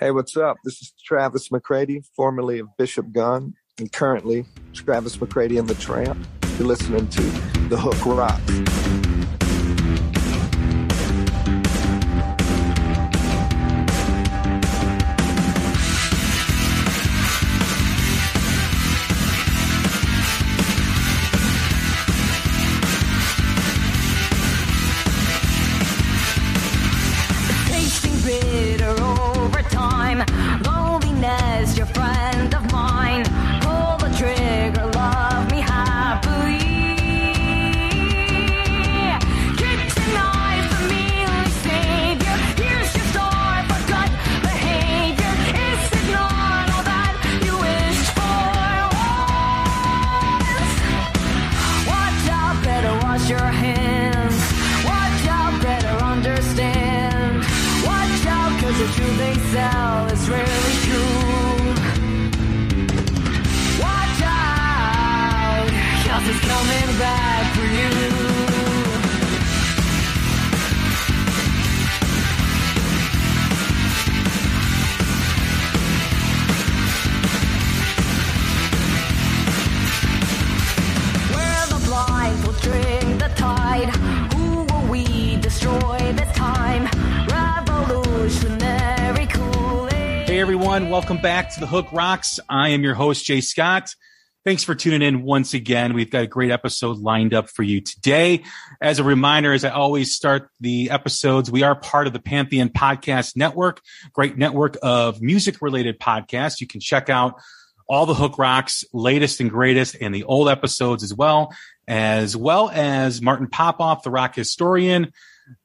Hey, what's up? This is Travis McCready, formerly of Bishop Gunn, and currently Travis McCready and the Tramp. You're listening to The Hook Rocks. Everyone, welcome back to the Hook Rocks. I am your host, Jay Scott. Thanks for tuning in once again. We've got a great episode lined up for you today. As a reminder, as I always start the episodes, we are part of the Pantheon Podcast Network, great network of music related podcasts. You can check out all the Hook Rocks latest and greatest and the old episodes as well, as well as Martin Popoff, the rock historian,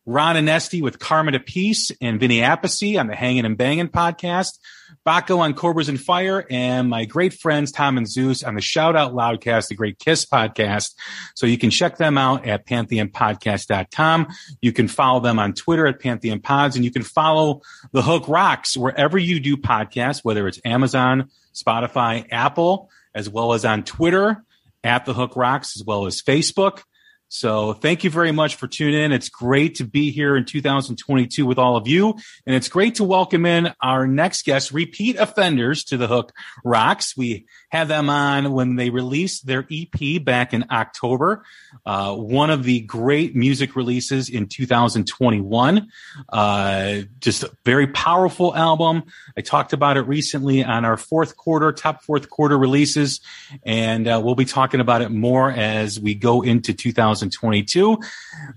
Ron Onesti with Carmine Appice and Vinny Appice on the Hanging and Banging podcast, Baco on Cobras and Fire, and my great friends Tom and Zeus on the Shout Out Loudcast, the Great Kiss podcast. So you can check them out at pantheonpodcast.com. You can follow them on Twitter at Pantheon Pods, and you can follow the Hook Rocks wherever you do podcasts, whether it's Amazon, Spotify, Apple, as well as on Twitter at the Hook Rocks, as well as Facebook. So thank you very much for tuning in. It's great to be here in 2022 with all of you. And it's great to welcome in our next guest, repeat offenders to the Hook Rocks. We had them on when they released their EP back in October. Uh, one of the great music releases in 2021. Uh, just a very powerful album. I talked about it recently on our fourth quarter, top fourth quarter releases. And uh, we'll be talking about it more as we go into 2022.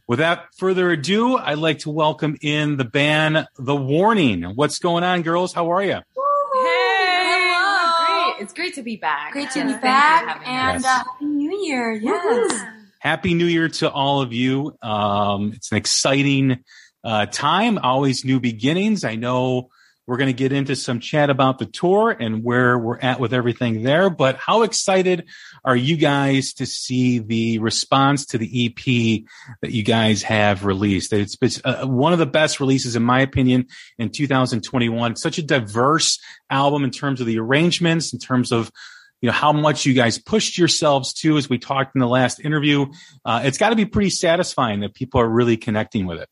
Without further ado, I'd like to welcome in the band The Warning. What's going on, girls? How are you? Hey, Hello. great. It's great to be back. Great to And be thank back and us. uh, Happy New Year. Yes. Happy New Year to all of you. Um, it's an exciting uh, time, always new beginnings. I know we're going to get into some chat about the tour and where we're at with everything there, but how excited are you guys to see the response to the EP that you guys have released? It's, it's uh, one of the best releases, in my opinion, in 2021. Such a diverse album in terms of the arrangements, in terms of you know how much you guys pushed yourselves to as we talked in the last interview uh, it's got to be pretty satisfying that people are really connecting with it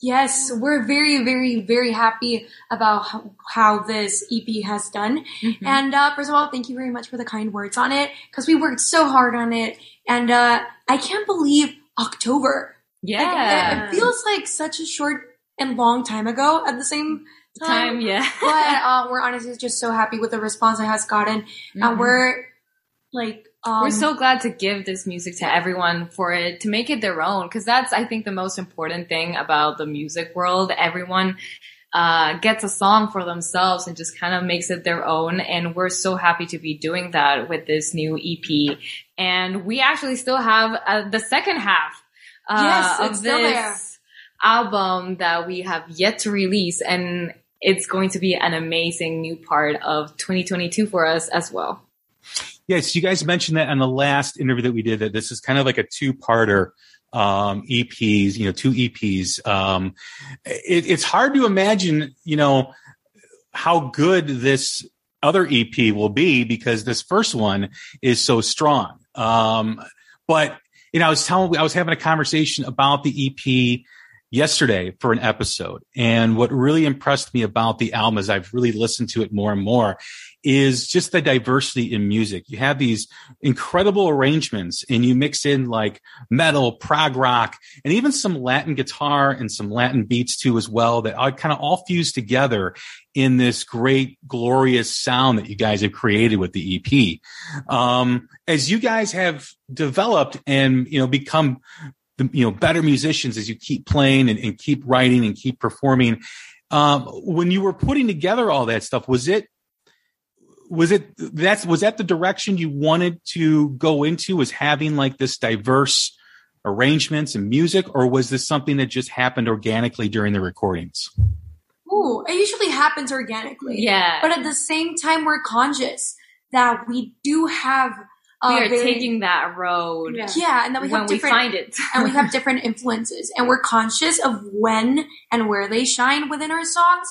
Yes, we're very, very, very happy about how, how this EP has done. Mhm. And uh, first of all, thank you very much for the kind words on it because we worked so hard on it. And uh, I can't believe October. Like, yeah. it, it feels like such a short and long time ago at the same Time, yeah. but uh, we're honestly just so happy with the response it has gotten, Mhm. and we're like, um, We're so glad to give this music to everyone for it to make it their own because that's I think the most important thing about the music world. Everyone uh, gets a song for themselves and just kind of makes it their own, and we're so happy to be doing that with this new EP. And we actually still have uh, the second half uh, Yes, of it's still there. this album that we have yet to release, and it's going to be an amazing new part of 2022 for us as well. Yes, you guys mentioned that on the last interview that we did that this is kind of like a two-parter um, EPs, you know, two EPs. Um, it, it's hard to imagine, you know, how good this other EP will be because this first one is so strong. Um, but you know, I was telling, I was having a conversation about the EP yesterday for an episode, and what really impressed me about the album is I've really listened to it more and more is just the diversity in music. You have these incredible arrangements and you mix in like metal, prog rock, and even some Latin guitar and some Latin beats too as well that are kind of all fused together in this great, glorious sound that you guys have created with the EP. Um, as you guys have developed and, you know, become the, you know, better musicians as you keep playing and, and keep writing and keep performing, um, when you were putting together all that stuff, was it was it that's was that the direction you wanted to go into was having like this diverse arrangements and music or was this something that just happened organically during the recordings Ooh, it usually happens organically. Yeah. But at the same time, we're conscious that we do have. Uh, we are very- taking that road Yeah, and then we when have we find it. and we have different influences, and we're conscious of when and where they shine within our songs.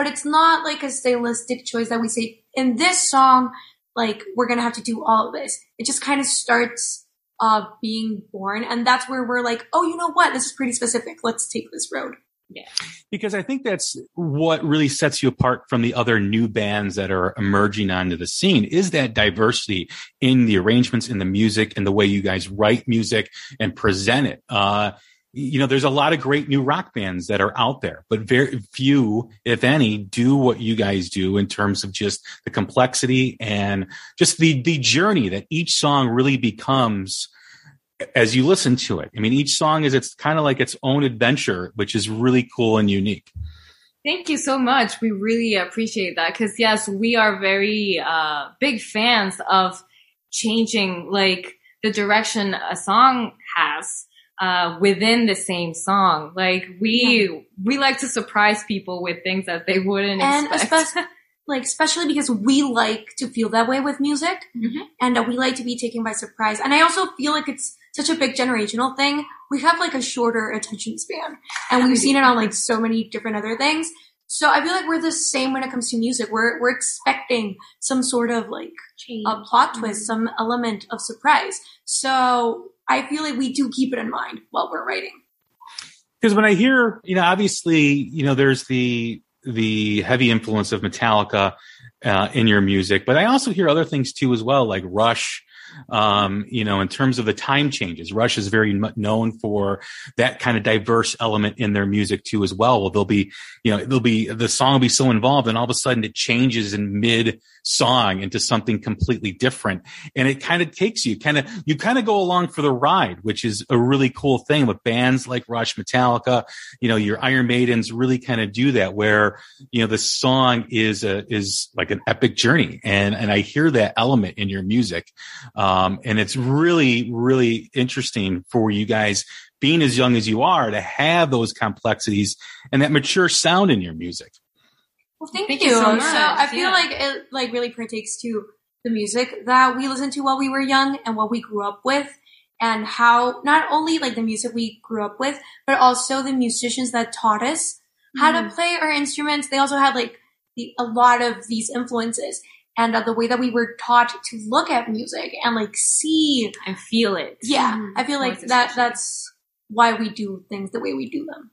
But it's not like a stylistic choice that we say in this song, like we're gonna have to do all of this. It just kind of starts uh being born, and that's where we're like, oh, you know what? This is pretty specific. Let's take this road. Yeah. Because i think that's what really sets you apart from the other new bands that are emerging onto the scene is that diversity in the arrangements in the music and the way you guys write music and present it uh you know, there's a lot of great new rock bands that are out there, but very few, if any, do what you guys do in terms of just the complexity and just the, the journey that each song really becomes as you listen to it. I mean, each song is it's kind of like its own adventure, which is really cool and unique. Thank you so much. We really appreciate that because yes, we are very uh, big fans of changing like the direction a song has uh, within the same song. Like we we like to surprise people with things that they wouldn't and expect. especially like especially because we like to feel that way with music. Mhm. and uh, we like to be taken by surprise. And i also feel like it's such a big generational thing. We have like a shorter attention span. And we've seen it on like so many different other things. So i feel like we're the same when it comes to music. We're we're expecting some sort of like a plot twist some element of surprise. So i feel like we do keep it in mind while we're writing because when I hear, you know, obviously, you know, there's the the heavy influence of Metallica uh, in your music, but I also hear other things too as well, like Rush. Um, you know, in terms of the time changes, Rush is very known for that kind of diverse element in their music too as well. Well, they'll be, you know, they'll be the song will be so involved, and all of a sudden it changes in mid song into something completely different, and it kind of takes you kind of you kind of go along for the ride, which is a really cool thing with bands like Rush, Metallica, you know, your Iron Maidens really kind of do that where, you know, the song is a, is like an epic journey. And, and I hear that element in your music. Um, and it's really, really interesting for you guys being as young as you are to have those complexities and that mature sound in your music. Well, thank, Thank you. you so So, much. I feel Yeah. like it like really partakes to the music that we listened to while we were young and what we grew up with, and how not only like the music we grew up with, but also the musicians that taught us how to play our instruments. They also had like the, a lot of these influences. And uh, the way that we were taught to look at music and like see, and feel it. yeah, Mhm. I feel like that that's why we do things the way we do them.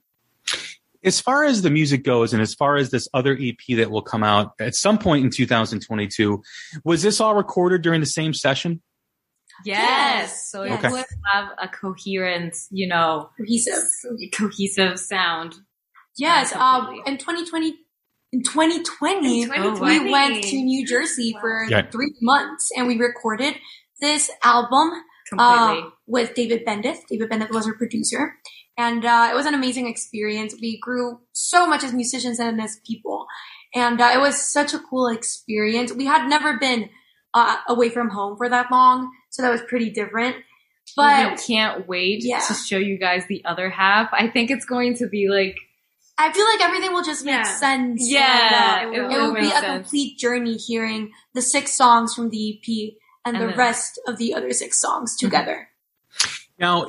As far as the music goes and as far as this other EP that will come out at some point in 2022, was this all recorded during the same session? Yes. So Yes. it would have a coherent, you know, Cohesive. cohesive sound. Yes, Uh, um, completely. in 2020, in 2020, In we went to New Jersey for Yeah. three months and we recorded this album Completely. uh, with David Bendeth. David Bendeth was our producer. And uh, it was an amazing experience. We grew so much as musicians and as people. And uh, it was such a cool experience. We had never been uh, away from home for that long, so that was pretty different. But I can't wait Yeah. to show you guys the other half. I think it's going to be like I feel like everything will just make Yeah. sense. Yeah, and, uh, it it, will will be make a complete journey hearing the six songs from the EP and, And the then- rest of the other six songs Mm-hmm. together. Now,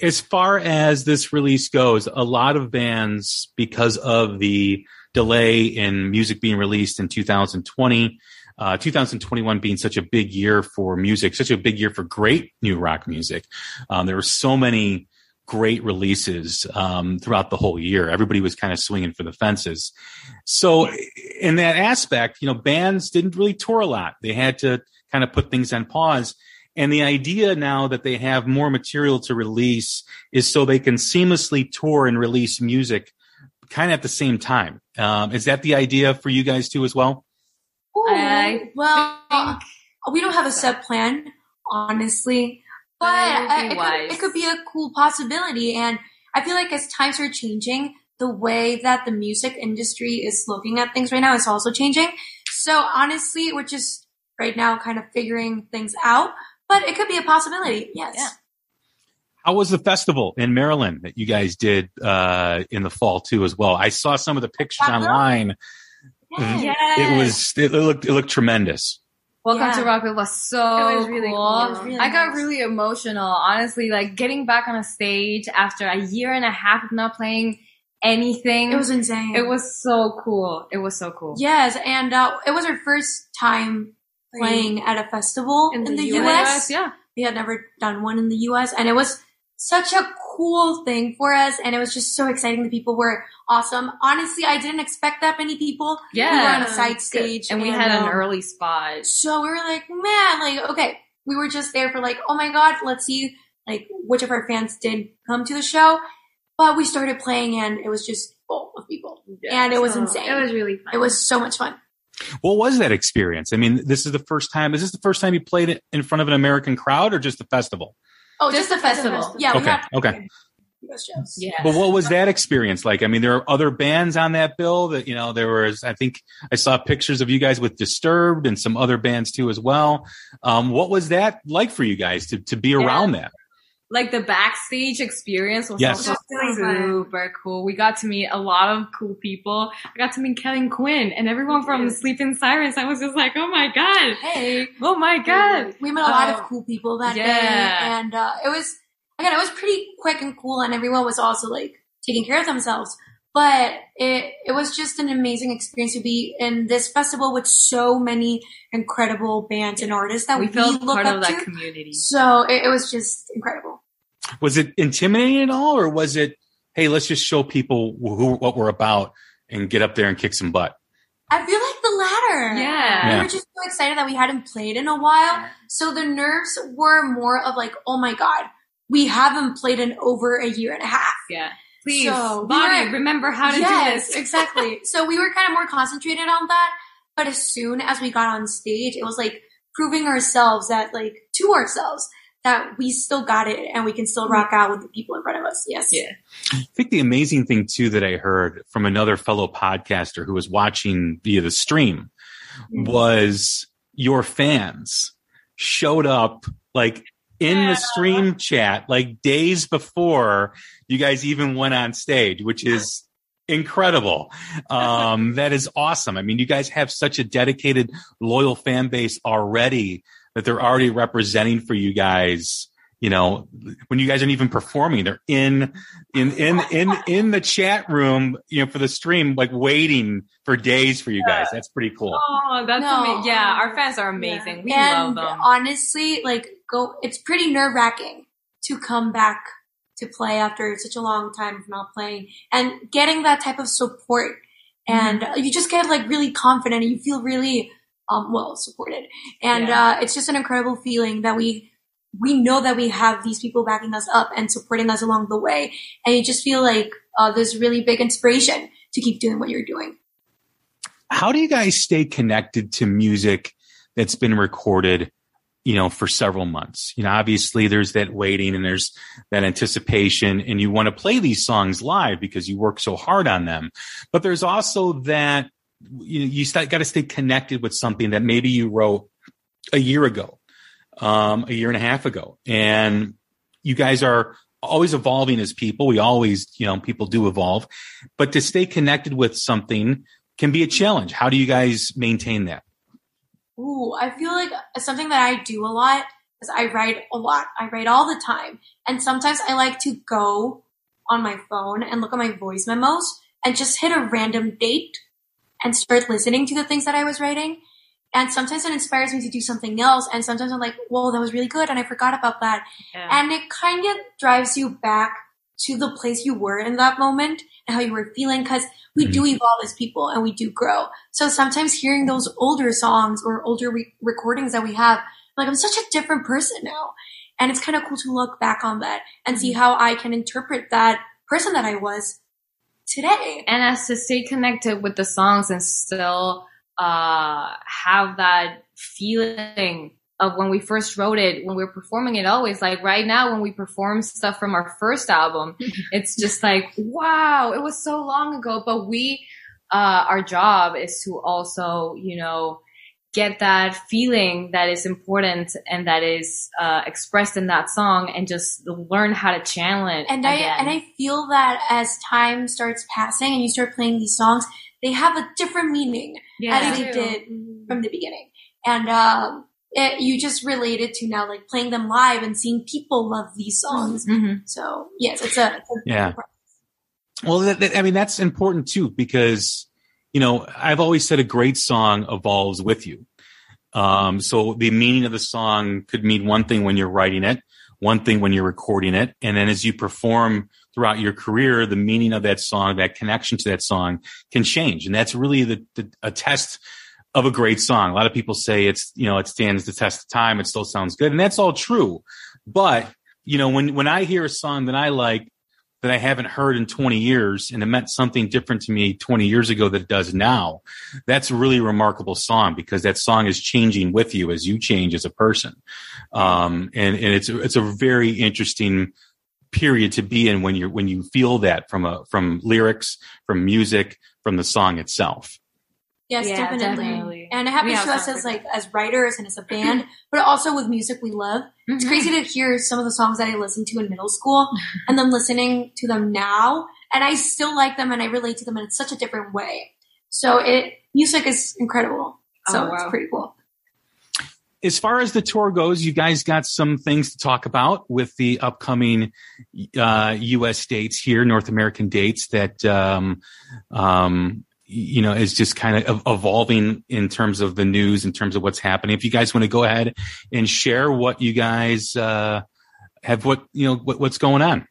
as far as this release goes, a lot of bands, because of the delay in music being released in 2020, uh, 2021 being such a big year for music, such a big year for great new rock music. Um, there were so many great releases um, throughout the whole year. Everybody was kind of swinging for the fences. So, in that aspect, you know, bands didn't really tour a lot. They had to kind of put things on pause. And the idea now that they have more material to release is so they can seamlessly tour and release music kind of at the same time. Um, is that the idea for you guys too as well? I well, we don't have a set plan, honestly, but But it would uh, it, could, it could be a cool possibility. And I feel like as times are changing, the way that the music industry is looking at things right now is also changing. So honestly, we're just right now kind of figuring things out, but it could be a possibility. Yes. Yeah. How was the festival in Maryland that you guys did uh, in the fall too as well? I saw some of the pictures Rockville? online. Yes. Yes. It was it looked it looked tremendous. Welcome Yeah. to Rockville was so It was really cool. cool. It was really I got nice. really emotional, honestly. Like getting back on a stage after a year and a half of not playing anything. It was insane. It was so cool. It was so cool. Yes, and uh, it was our first time playing at a festival in, In the, the US. US, yeah. We had never done one in the US, and it was such a cool thing for us, and it was just so exciting. The people were awesome. Honestly, I didn't expect that many people. Yeah. We were on a side stage, And we had an um, early spot. So we were like, man, like okay, we were just there for like, oh my god, let's see like which of our fans did come to the show. But we started playing, and it was just full of people, and it was So, insane. It was really fun. It was so much fun. What was that experience? I mean, this is the first time. Is this the first time you played it in front of an American crowd or just the festival? Oh, Just just, the the festival. festival. Yeah, Okay, had okay. US. Yeah. But what was that experience like? I mean, there are other bands on that bill that, you know, there was, I think I saw pictures of you guys with Disturbed and some other bands too as well. Um, what was that like for you guys to, to be around that? Like the backstage experience was Yes. also super cool. We got to meet a lot of cool people. I got to meet Kellin Quinn and everyone from Sleeping Sirens. I was just like, oh my god, Hey, oh my god. we met a lot Uh, of cool people that day, and uh, it was again, it was pretty quick and cool, and everyone was also like taking care of themselves. But it it was just an amazing experience to be in this festival with so many incredible bands and artists that We we, felt look part up of that to. community. So it, it was just incredible. Was it intimidating at all or was it, hey, let's just show people who, what we're about and get up there and kick some butt? I feel like the latter. Yeah. We were just so excited that we hadn't played in a while. So the nerves were more of like, oh my God, we haven't played in over a year and a half. Yeah. Please, So, we were- remember how to yes, do this. exactly. So we were kind of more concentrated on that. But as soon as we got on stage, it was like proving ourselves that like to ourselves that we still got it and we can still mm-hmm. rock out with the people in front of us. Yes. Yeah. I think the amazing thing too that I heard from another fellow podcaster who was watching via the stream mm-hmm. was your fans showed up like in the stream chat like days before you guys even went on stage, which is incredible. Um, that is awesome. I mean, you guys have such a dedicated, loyal fan base already that they're already representing for you guys. You know, when you guys aren't even performing, they're in, in, in, in, in the chat room, you know, for the stream, like waiting for days for you guys. That's pretty cool. Oh, that's No. amazing. Yeah, our fans are amazing. We and love them. honestly, like go, it's pretty nerve wracking to come back to play after such a long time of not playing and getting that type of support. And Mm-hmm. uh, you just get like really confident and you feel really, um, well supported. And, Yeah. uh, it's just an incredible feeling that we, we know that we have these people backing us up and supporting us along the way. And you just feel like, uh, there's really big inspiration to keep doing what you're doing. how do you guys stay connected to music that's been recorded you know for several months you know obviously there's that waiting and there's that anticipation and you want to play these songs live because you work so hard on them but there's also that you know you got to stay connected with something that maybe you wrote a year ago um, a year and a half ago and you guys are always evolving as people we always you know people do evolve but to stay connected with something can be a challenge how do you guys maintain that Ooh, I feel like something that I do a lot is I write a lot. I write all the time. And sometimes I like to go on my phone and look at my voice memos and just hit a random date and start listening to the things that I was writing. And sometimes it inspires me to do something else. And sometimes I'm like, whoa, that was really good. And I forgot about that. Yeah. And it kind of drives you back to the place you were in that moment and how you were feeling because we do mm-hmm. evolve as people and we do grow. So sometimes hearing those older songs or older re- recordings that we have, like I'm such a different person now. And it's kind of cool to look back on that and see mm-hmm. how I can interpret that person that I was today. and as to stay connected with the songs and still uh, have that feeling of when we first wrote it, when we were performing it always, like right now when we perform stuff from our first album, it's just like, wow, it was so long ago. But we, uh, our job is to also, you know, get that feeling that is important and that is uh, expressed in that song and just learn how to channel it. And I and I feel that as time starts passing and you start playing these songs, they have a different meaning yeah. as they did from the beginning. And um, it, you just related to now like playing them live and seeing people love these songs. Mhm. So yes, it's a, it's a Yeah. Well, that, that- I mean, that's important too, because, you know, I've always said a great song evolves with you. Um, so the meaning of the song could mean one thing when you're writing it, one thing when you're recording it. And then as you perform throughout your career, the meaning of that song, that connection to that song can change. And that's really the, the a test of a great song. A lot of people say it's, you know, it stands the test of time. It still sounds good. And that's all true. But, you know, when, when I hear a song that I like, that I haven't heard in 20 years and it meant something different to me 20 years ago that it does now. That's a really remarkable song because that song is changing with you as you change as a person. Um, and, and it's, it's a very interesting period to be in when you're, when you feel that from a, from lyrics, from music, from the song itself. Yes, Yeah, definitely. definitely. And it happens to us as like like as writers and as a band, but also with music we love. It's Mhm. crazy to hear some of the songs that I listened to in middle school and then listening to them now, and I still like them and I relate to them in such a different way. So it music is incredible. So Oh, it's pretty cool. As far as the tour goes, you guys got some things to talk about with the upcoming uh, U.S. dates here, North American dates that um, um, you know is just kind of evolving in terms of the news, in terms of what's happening. If you guys want to go ahead and share what you guys uh, have, what you know, what, what's going on.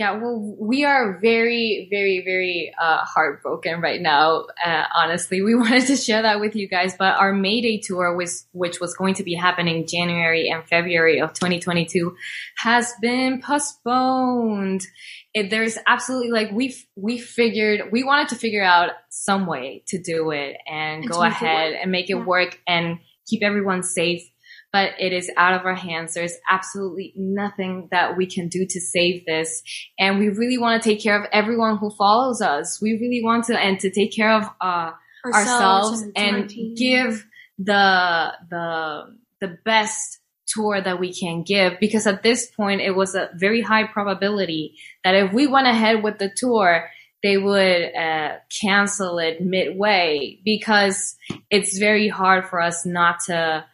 Yeah, well, we are very, very, very uh, heartbroken right now. Uh, honestly, we wanted to share that with you guys, but our Mayday tour, was, which was going to be happening January and February of 2022, has been postponed. It, there's absolutely like we we figured we wanted to figure out some way to do it and, And go to make it ahead and make it Yeah. work and keep everyone safe but it is out of our hands. There's absolutely nothing that we can do to save this. And we really want to take care of everyone who follows us. We really want to, and to take care of, uh, ourselves and, and give the, the, the best tour that we can give because at this point it was a very high probability that if we went ahead with the tour, they would uh, cancel it midway because it's very hard for us not to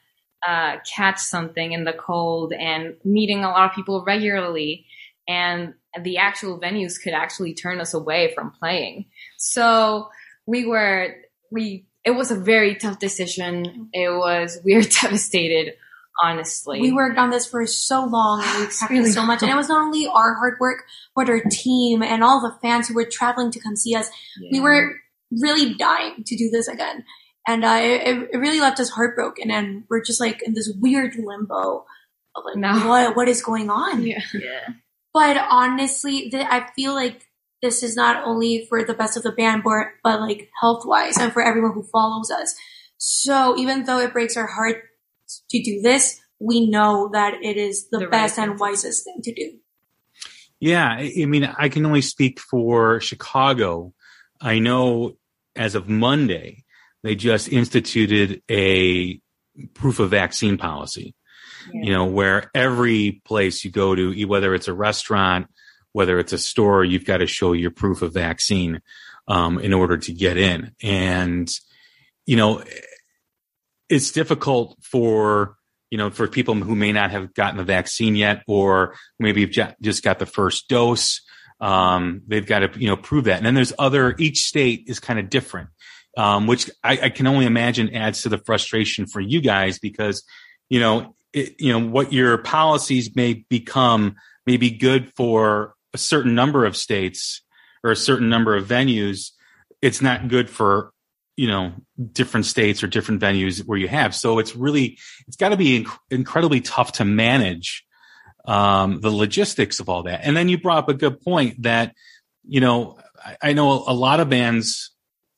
uh, catch something in the cold and meeting a lot of people regularly and the actual venues could actually turn us away from playing so we were we it was a very tough decision it was we were devastated honestly We worked on this for so long and we practiced really so much. And it was not only our hard work, but our team and all the fans who were traveling to come see us. We Yeah. were really dying to do this again. And uh, it, it really left us heartbroken. And we're just like in this weird limbo of like, No. what, what is going on? yeah yeah But honestly, th- I feel like this is not only for the best of the band, but, but like health wise and for everyone who follows us. So even though it breaks our heart to do this, we know that it is the, The best thing and wisest thing to do. Yeah, I I mean, I can only speak for Chicago. I know as of Monday, they just instituted a proof of vaccine policy. You know, where every place you go to, whether it's a restaurant, whether it's a store, you've got to show your proof of vaccine um, in order to get in. And you know, it's difficult for you know for people who may not have gotten the vaccine yet, or maybe have just got the first dose. Um, they've got to you know prove that. And then there's other. Each state is kind of different, um, which I, I can only imagine adds to the frustration for you guys because you know it, you know what your policies may become may be good for a certain number of states or a certain number of venues. It's not good for you know different states or different venues where you have. So it's really it's got to be inc- incredibly tough to manage um, the logistics of all that. And then you brought up a good point that, you know, I, I know a lot of bands,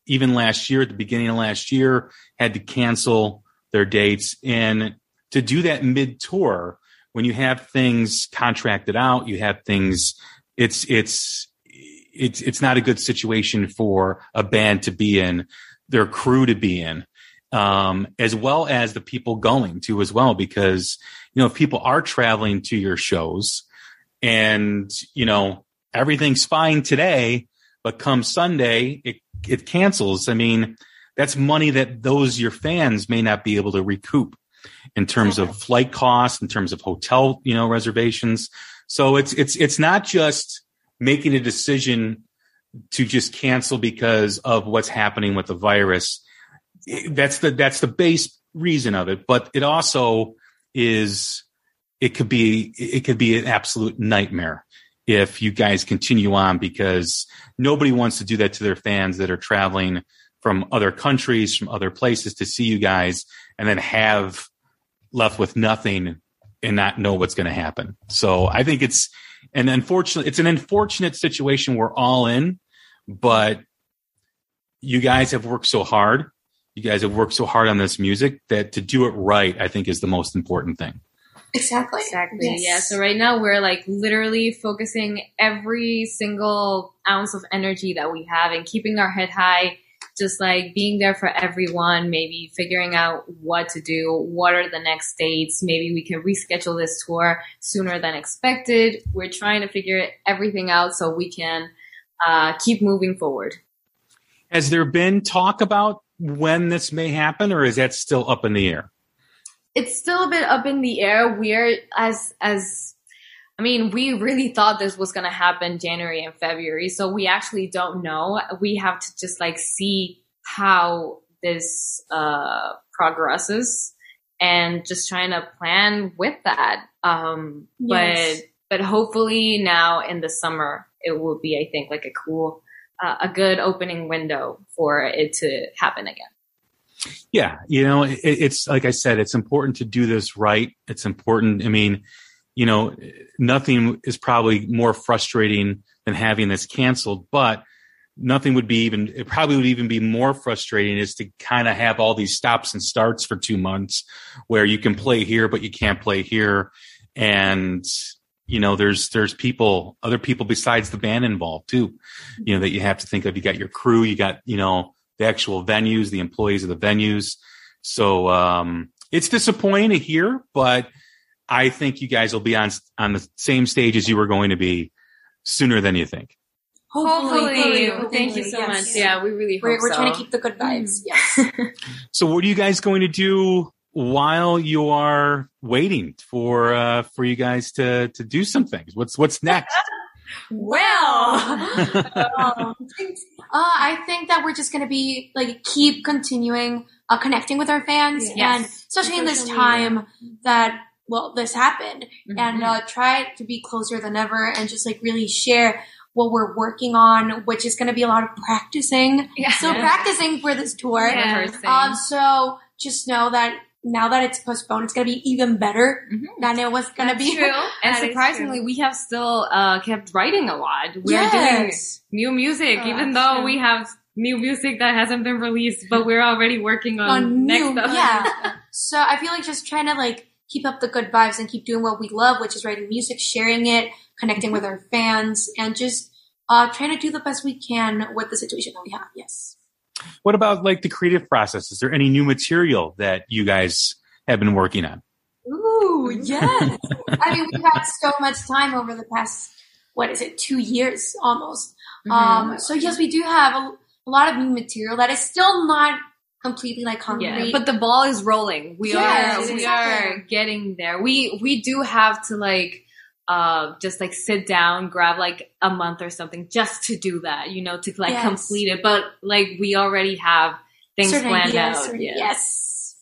even last year, at the beginning of last year, had to cancel their dates. And to do that mid tour, when you have things contracted out, you have things, it's, it's, it's, it's not a good situation for a band to be in, their crew to be in. Um, as well as the people going to as well, because you know, if people are traveling to your shows and, you know, everything's fine today, but come Sunday, it, it cancels. I mean, that's money that those, your fans may not be able to recoup in terms of flight costs, in terms of hotel, you know, reservations. So it's, it's, it's not just making a decision to just cancel because of what's happening with the virus. That's the, that's the base reason of it. But it also, is it could be it could be an absolute nightmare if you guys continue on because nobody wants to do that to their fans that are traveling from other countries from other places to see you guys and then have left with nothing and not know what's going to happen so i think it's an unfortunate it's an unfortunate situation we're all in but you guys have worked so hard you guys have worked so hard on this music that to do it right, I think is the most important thing. Exactly. Exactly. Yes. Yeah. So right now we're like literally focusing every single ounce of energy that we have and keeping our head high, just like being there for everyone, maybe figuring out what to do, what are the next dates, maybe we can reschedule this tour sooner than expected. We're trying to figure everything out so we can uh, keep moving forward. Has there been talk about when this may happen, or is that still up in the air? It's still a bit up in the air. We're as as I mean, we really thought this was gonna happen January and February, so we actually don't know. We have to just like see how this uh progresses and just trying to plan with that. Um Yes. but but hopefully now in the summer it will be I think like a cool uh, a good opening window for it to happen again. Yeah, you know, it, it's like I said, it's important to do this right. It's important. I mean, you know, nothing is probably more frustrating than having this canceled, but nothing would be even, it probably would even be more frustrating is to kind of have all these stops and starts for two months where you can play here, but you can't play here. And, you know, there's, there's people, other people besides the band involved too, you know, that you have to think of. You got your crew, you got, you know, the actual venues, the employees of the venues. So, um, it's disappointing to hear, but I think you guys will be on, on the same stage as you were going to be sooner than you think. Hopefully, hopefully, thank you so yes. much. Yeah, we really hope We're, we're so. trying to keep the good vibes. Yes. So what are you guys going to do while you are waiting for, uh, for you guys to, to do some things? What's, what's next? Well, um, uh, I think that we're just gonna be like keep continuing uh, connecting with our fans, Yes. and especially in this time that well this happened, Mhm. and uh, try to be closer than ever, and just like really share what we're working on, which is gonna be a lot of practicing. Yeah. So practicing for this tour. Rehearsing. Um, so just know that now that it's postponed, it's gonna be even better Mhm. than it was gonna be. true. And surprisingly, true. we have still uh, kept writing a lot. We're doing new music, Oh, even though true. we have new music that hasn't been released, but we're already working on, on next new, stuff. yeah. So I feel like just trying to like keep up the good vibes and keep doing what we love, which is writing music, sharing it, connecting with our fans, and just uh, trying to do the best we can with the situation that we have. Yes. What about like the creative process? Is there any new material that you guys have been working on? Ooh, yes. I mean, we've had so much time over the past, what is it, two years almost. Mhm. Um, so yes, we do have a, a lot of new material that is still not completely like concrete. Yeah, but the ball is rolling. We Yes, are we are getting there. We we do have to like uh just like sit down, grab like a month or something just to do that, you know, to like Yes. complete it. But like we already have things certain planned ideas, out. certain- yeah. yes.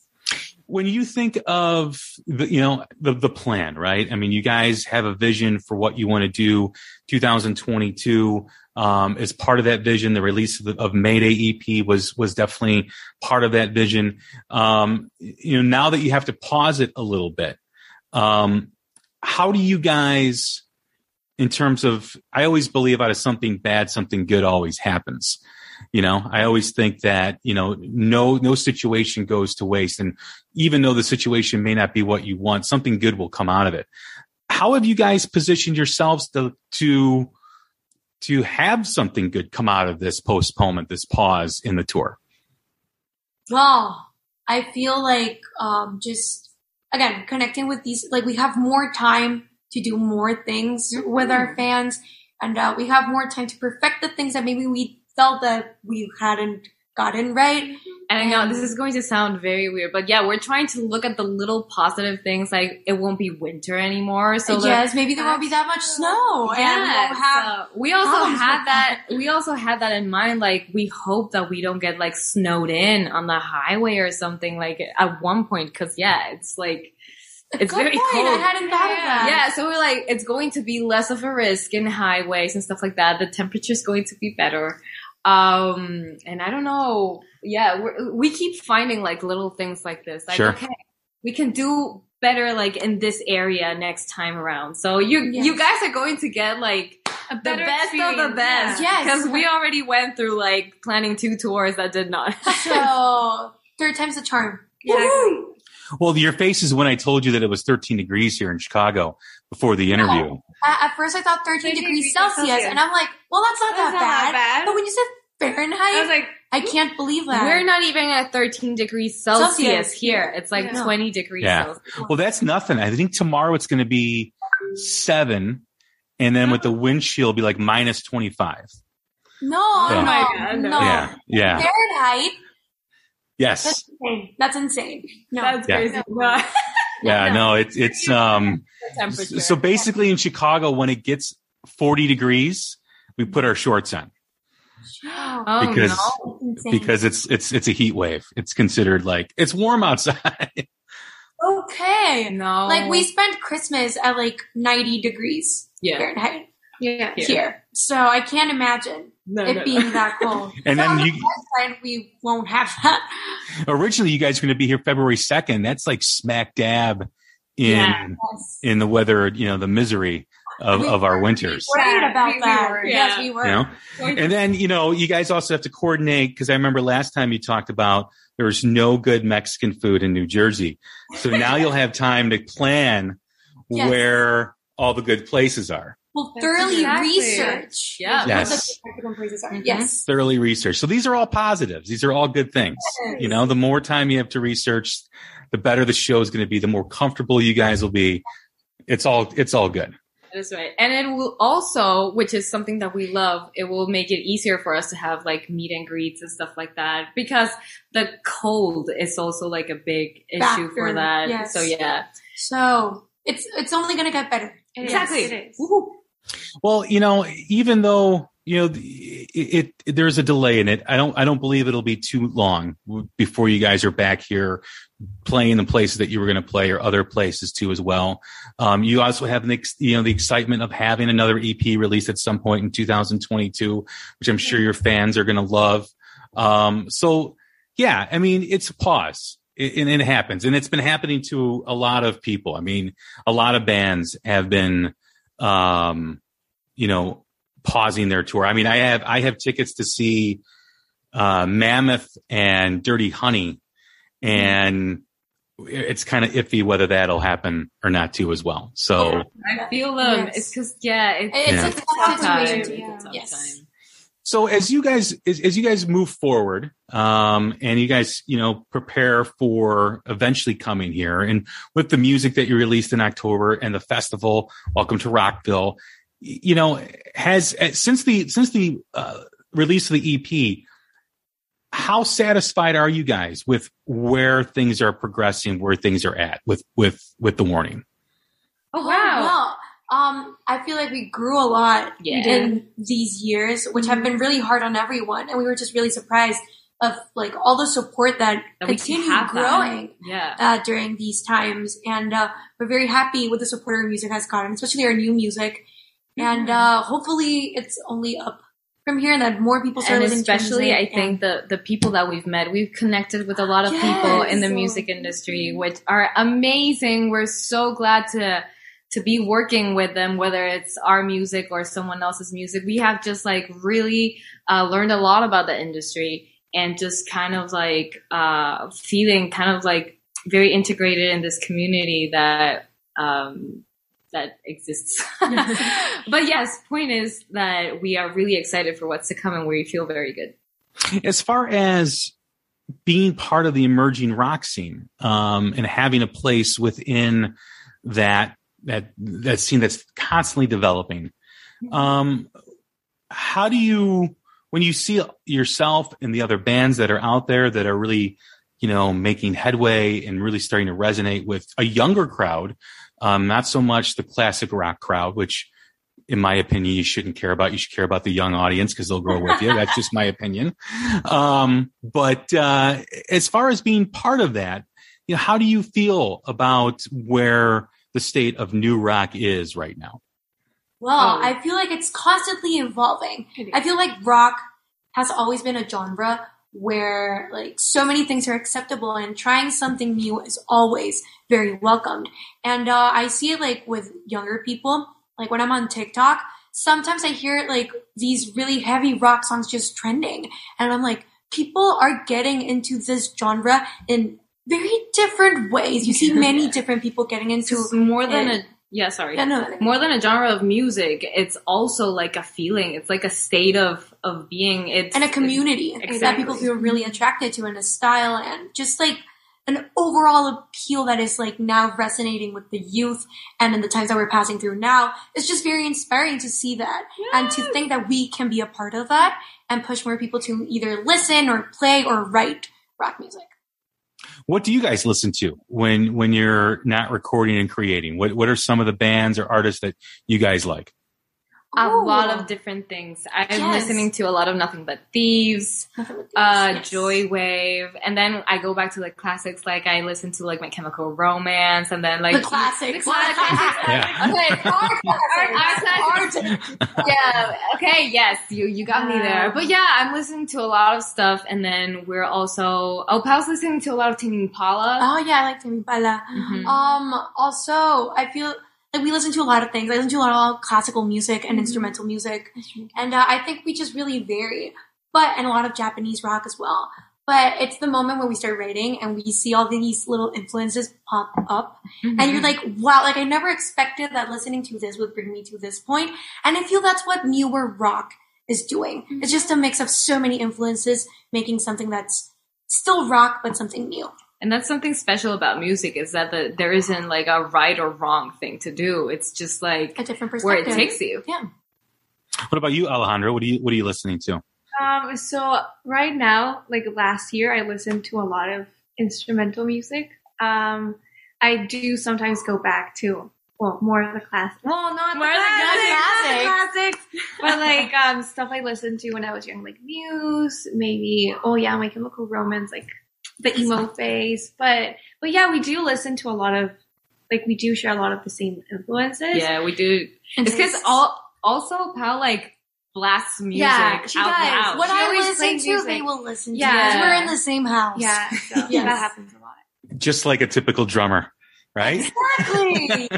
when you think of the you know the the plan right i mean you guys have a vision for what you want to do 2022 um as part of that vision the release of, the, of mayday ep was was definitely part of that vision um you know now that you have to pause it a little bit um how do you guys in terms of i always believe out of something bad something good always happens. You know i always think that you know no no situation goes to waste. And even though the situation may not be what you want something good will come out of it. How have you guys positioned yourselves to to to have something good come out of this postponement this pause in the tour? Well, I feel like um, just again connecting with these, like we have more time to do more things with our fans, and uh, we have more time to perfect the things that maybe we felt that we hadn't gotten right. And I know this is going to sound very weird, but yeah, we're trying to look at the little positive things like it won't be winter anymore. So yes, maybe there won't be that much snow, and we Yeah, have. so we also had that. We also had that in mind. Like we hope that we don't get like snowed in on the highway or something. Like at one point, because yeah, it's like it's Good very point. cold. I hadn't thought of that. Yeah, so we're like, it's going to be less of a risk in highways and stuff like that. The temperature's going to be better. Um, and I don't know. Yeah, we're, we keep finding like little things like this. Like, Sure. okay, we can do better like in this area next time around. So you, Yes. you guys are going to get like A the better best of the best. yeah. Yes. Because we already went through like planning two tours that did not. So third time's the charm. Exactly. well your face is when i told you that it was 13 degrees here in chicago before the interview At, at first, I thought 13, 13 degrees degrees Celsius, Celsius. and I'm like, well, that's not, That's that, not that bad. bad. But when you said Fahrenheit, I was like, I can't believe that. We're not even at 13 degrees Celsius, Celsius. here. It's like Yeah. 20 degrees Yeah. Celsius. well that's nothing i think tomorrow it's going to be seven and then with the windshield be like minus 25 No, Oh no, my God, no. no. yeah yeah Fahrenheit. yes That's insane. That's insane. No. That's Yeah. crazy. No. yeah no it's it's um temperature. so basically in chicago when it gets 40 degrees we put our shorts on oh, because- no. Because it's it's it's a heat wave it's considered like it's warm outside okay. No. Like we spent Christmas at like 90 degrees yeah. Fahrenheit yeah. Yeah. here. So I can't imagine No, it no, being no. that cold. And So then on the you- plus side, we won't have that. originally you guys were going to be here february 2nd that's like smack dab in Yeah. Yes. in the weather you know the misery of, We of our winters Worried about we- we that. were, Yes, yeah. we were. you know and then you know you guys also have to coordinate because i remember last time you talked about there's no good mexican food in new jersey so now you'll have time to plan Yes. where all the good places are Well, That's thoroughly exactly research. Yeah. Yes. the Mexican places are. Yes. Mm-hmm. thoroughly research. so these are all positives these are all good things Yes. you know the more time you have to research the better the show is going to be the more comfortable you guys will be it's all it's all good That's right. And it will also, which is something that we love, it will make it easier for us to have like meet and greets and stuff like that because the cold is also like a big issue for that. yes. So yeah. So it's it's only gonna get better. It is, Exactly. It is. Well, you know, even though you know it, it, there's a delay in it, I don't I don't believe it'll be too long before you guys are back here playing the places that you were going to play or other places too as well. Um, you also have the you know the excitement of having another EP released at some point in 2022, which I'm sure your fans are going to love. Um, so yeah, I mean it's a pause. it, and it happens, and it's been happening to a lot of people. I mean, a lot of bands have been, um, you know, pausing their tour. I mean, I have I have tickets to see uh, Mammoth and Dirty Honey, and it's kind of iffy whether that'll happen or not too as well. So I feel them. Yes. It's because yeah, it's, It's Yeah. a tough time. situation It's to a yeah. Yes. time. So as you guys as, as you guys move forward, um, and you guys you know prepare for eventually coming here, and with the music that you released in October and the festival, Welcome to Rockville, you know has uh, since the since the uh, release of the EP, how satisfied are you guys with where things are progressing, where things are at with with with the warning? Oh wow! Well, um, I feel like we grew a lot Yeah. in these years, which have been really hard on everyone, and we were just really surprised of like all the support that, That continued have that. growing Yeah. uh, during these times, and uh, we're very happy with the support our music has gotten, especially our new music, and uh, hopefully it's only up from here, that more people start and especially I think the the people that we've met, we've connected with a lot of Yes. people in the music industry, which are amazing. We're so glad to to be working with them, whether it's our music or someone else's music. We have just like really uh, learned a lot about the industry and just kind of like uh, feeling kind of like very integrated in this community that um, that exists. but yes, point is that we are really excited for what's to come and we feel very good. as far as being part of the emerging rock scene um, and having a place within that that that scene that's constantly developing um, how do you when you see yourself and the other bands that are out there that are really you know making headway and really starting to resonate with a younger crowd um, not so much the classic rock crowd which in my opinion, you shouldn't care about. You should care about the young audience because they'll grow with you. That's just my opinion. Um, but uh, as far as being part of that, you know, how do you feel about where the state of new rock is right now? Well, Oh. I feel like it's constantly evolving. I feel like rock has always been a genre where like so many things are acceptable and trying something new is always very welcomed. And uh, I see it like with younger people, like when I'm on TikTok, sometimes I hear like these really heavy rock songs just trending. And I'm like, people are getting into this genre in very different ways. You see many different people getting into It's more than it. a yeah, sorry. Yeah, no, More than a genre of music, it's also like a feeling. It's like a state of of being. It's and a community Exactly. that people feel really attracted to and a style and just like an overall appeal that is like now resonating with the youth and in the times that we're passing through now it's just very inspiring to see that and to think that we can be a part of that and push more people to either listen or play or write rock music What do you guys listen to when when you're not recording and creating? What what are some of the bands or artists that you guys like? A Ooh. lot of different things. I'm Yes. listening to a lot of Nothing But Thieves, Nothing but uh, these. Yes. Joywave, and then I go back to like classics. Like I listen to like My Chemical Romance, and then like the classics The classics. Yeah. Okay, our, our classics. yeah. Okay. Yes, you you got me there. But yeah, I'm listening to a lot of stuff, and then we're also oh, Pau's listening to a lot of Tame Impala. oh yeah i like Tame Impala. Mhm. Um, also, I feel like we listen to a lot of things. I listen to a lot of classical music and mm-hmm. instrumental music, and uh, I think we just really vary. But and a lot of Japanese rock as well. But it's the moment when we start writing and we see all these little influences pop up, and you're mm-hmm. like, wow! Like I never expected that listening to this would bring me to this point. point, and I feel that's what newer rock is doing. Mm-hmm. It's just a mix of so many influences, making something that's still rock but something new. And that's something special about music is that the, there isn't like a right or wrong thing to do. It's just like A different where perspective. it takes you. Yeah. What about you, Alejandro? What are you what are you listening to? Um, so right now, like last year, I listened to a lot of instrumental music. Um, I do sometimes go back to well, more of the classics. Well, not More the of the classics, not the classics. classics, but like um stuff I listened to when I was young, like Muse, maybe. Oh yeah, My Chemical Romance, like the emo phase. But but yeah, we do listen to a lot of like we do share a lot of the same influences. Yeah, we do. And It's because all also Pau like blasts music Yeah, she out does. loud. What She I always listen plays to, music. they will listen to. Yeah. because We're in the same house. Yeah, so Yes. that happens a lot. just like a typical drummer, right? Exactly.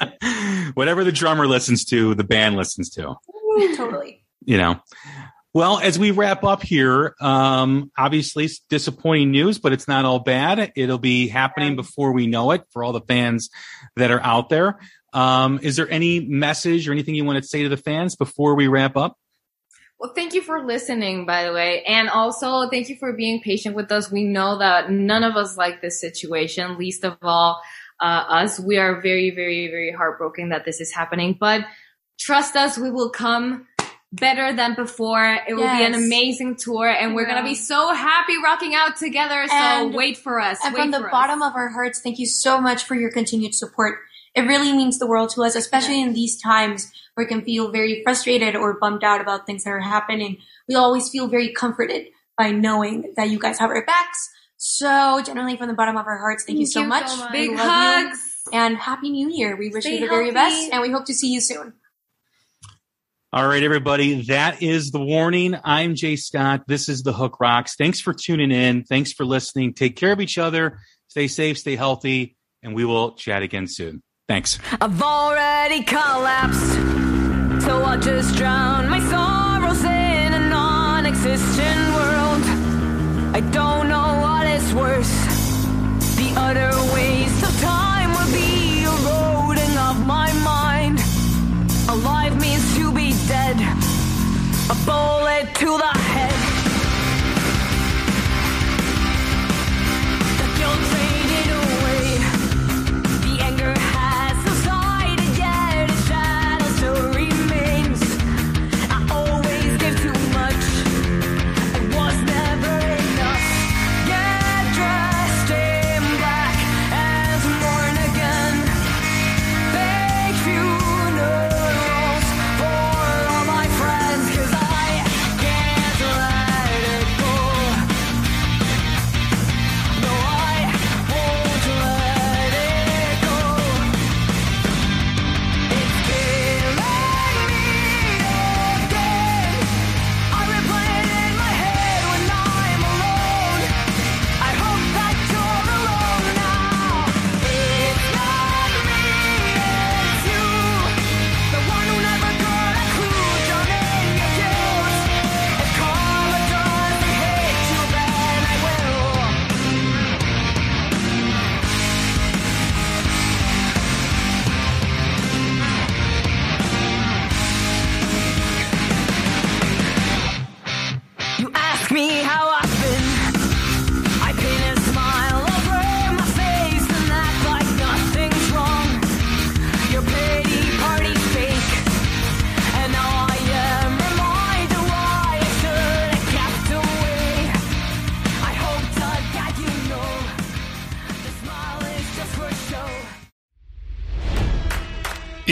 Whatever the drummer listens to, the band listens to. totally. You know. Well, as we wrap up here, um, obviously it's disappointing news, but it's not all bad. It'll be happening before we know it for all the fans that are out there. Um, is there any message or anything you want to say to the fans before we wrap up? Well, thank you for listening, by the way. And also, thank you for being patient with us. We know that none of us like this situation, least of all uh, us. We are very, very, very heartbroken that this is happening. But trust us, we will come better than before. It will be an amazing tour, and we're going to be so happy rocking out together. So And- wait for us. And from the us. bottom of our hearts, thank you so much for your continued support. It really means the world to us, especially in these times where it can feel very frustrated or bummed out about things that are happening. We always feel very comforted by knowing that you guys have our backs. So generally from the bottom of our hearts, thank, you so you much. so much. Big We hugs. you. And happy new year. We wish Stay you the very best and we hope to see you soon. All right, everybody. That is the warning. I'm Jay Scott. This is the Hook Rocks. Thanks for tuning in. Thanks for listening. Take care of each other. Stay safe, stay healthy, and we will chat again soon. Thanks. I've already collapsed, so I'll just drown my sorrows in a non existent world. I don't know what is worse. The utter to the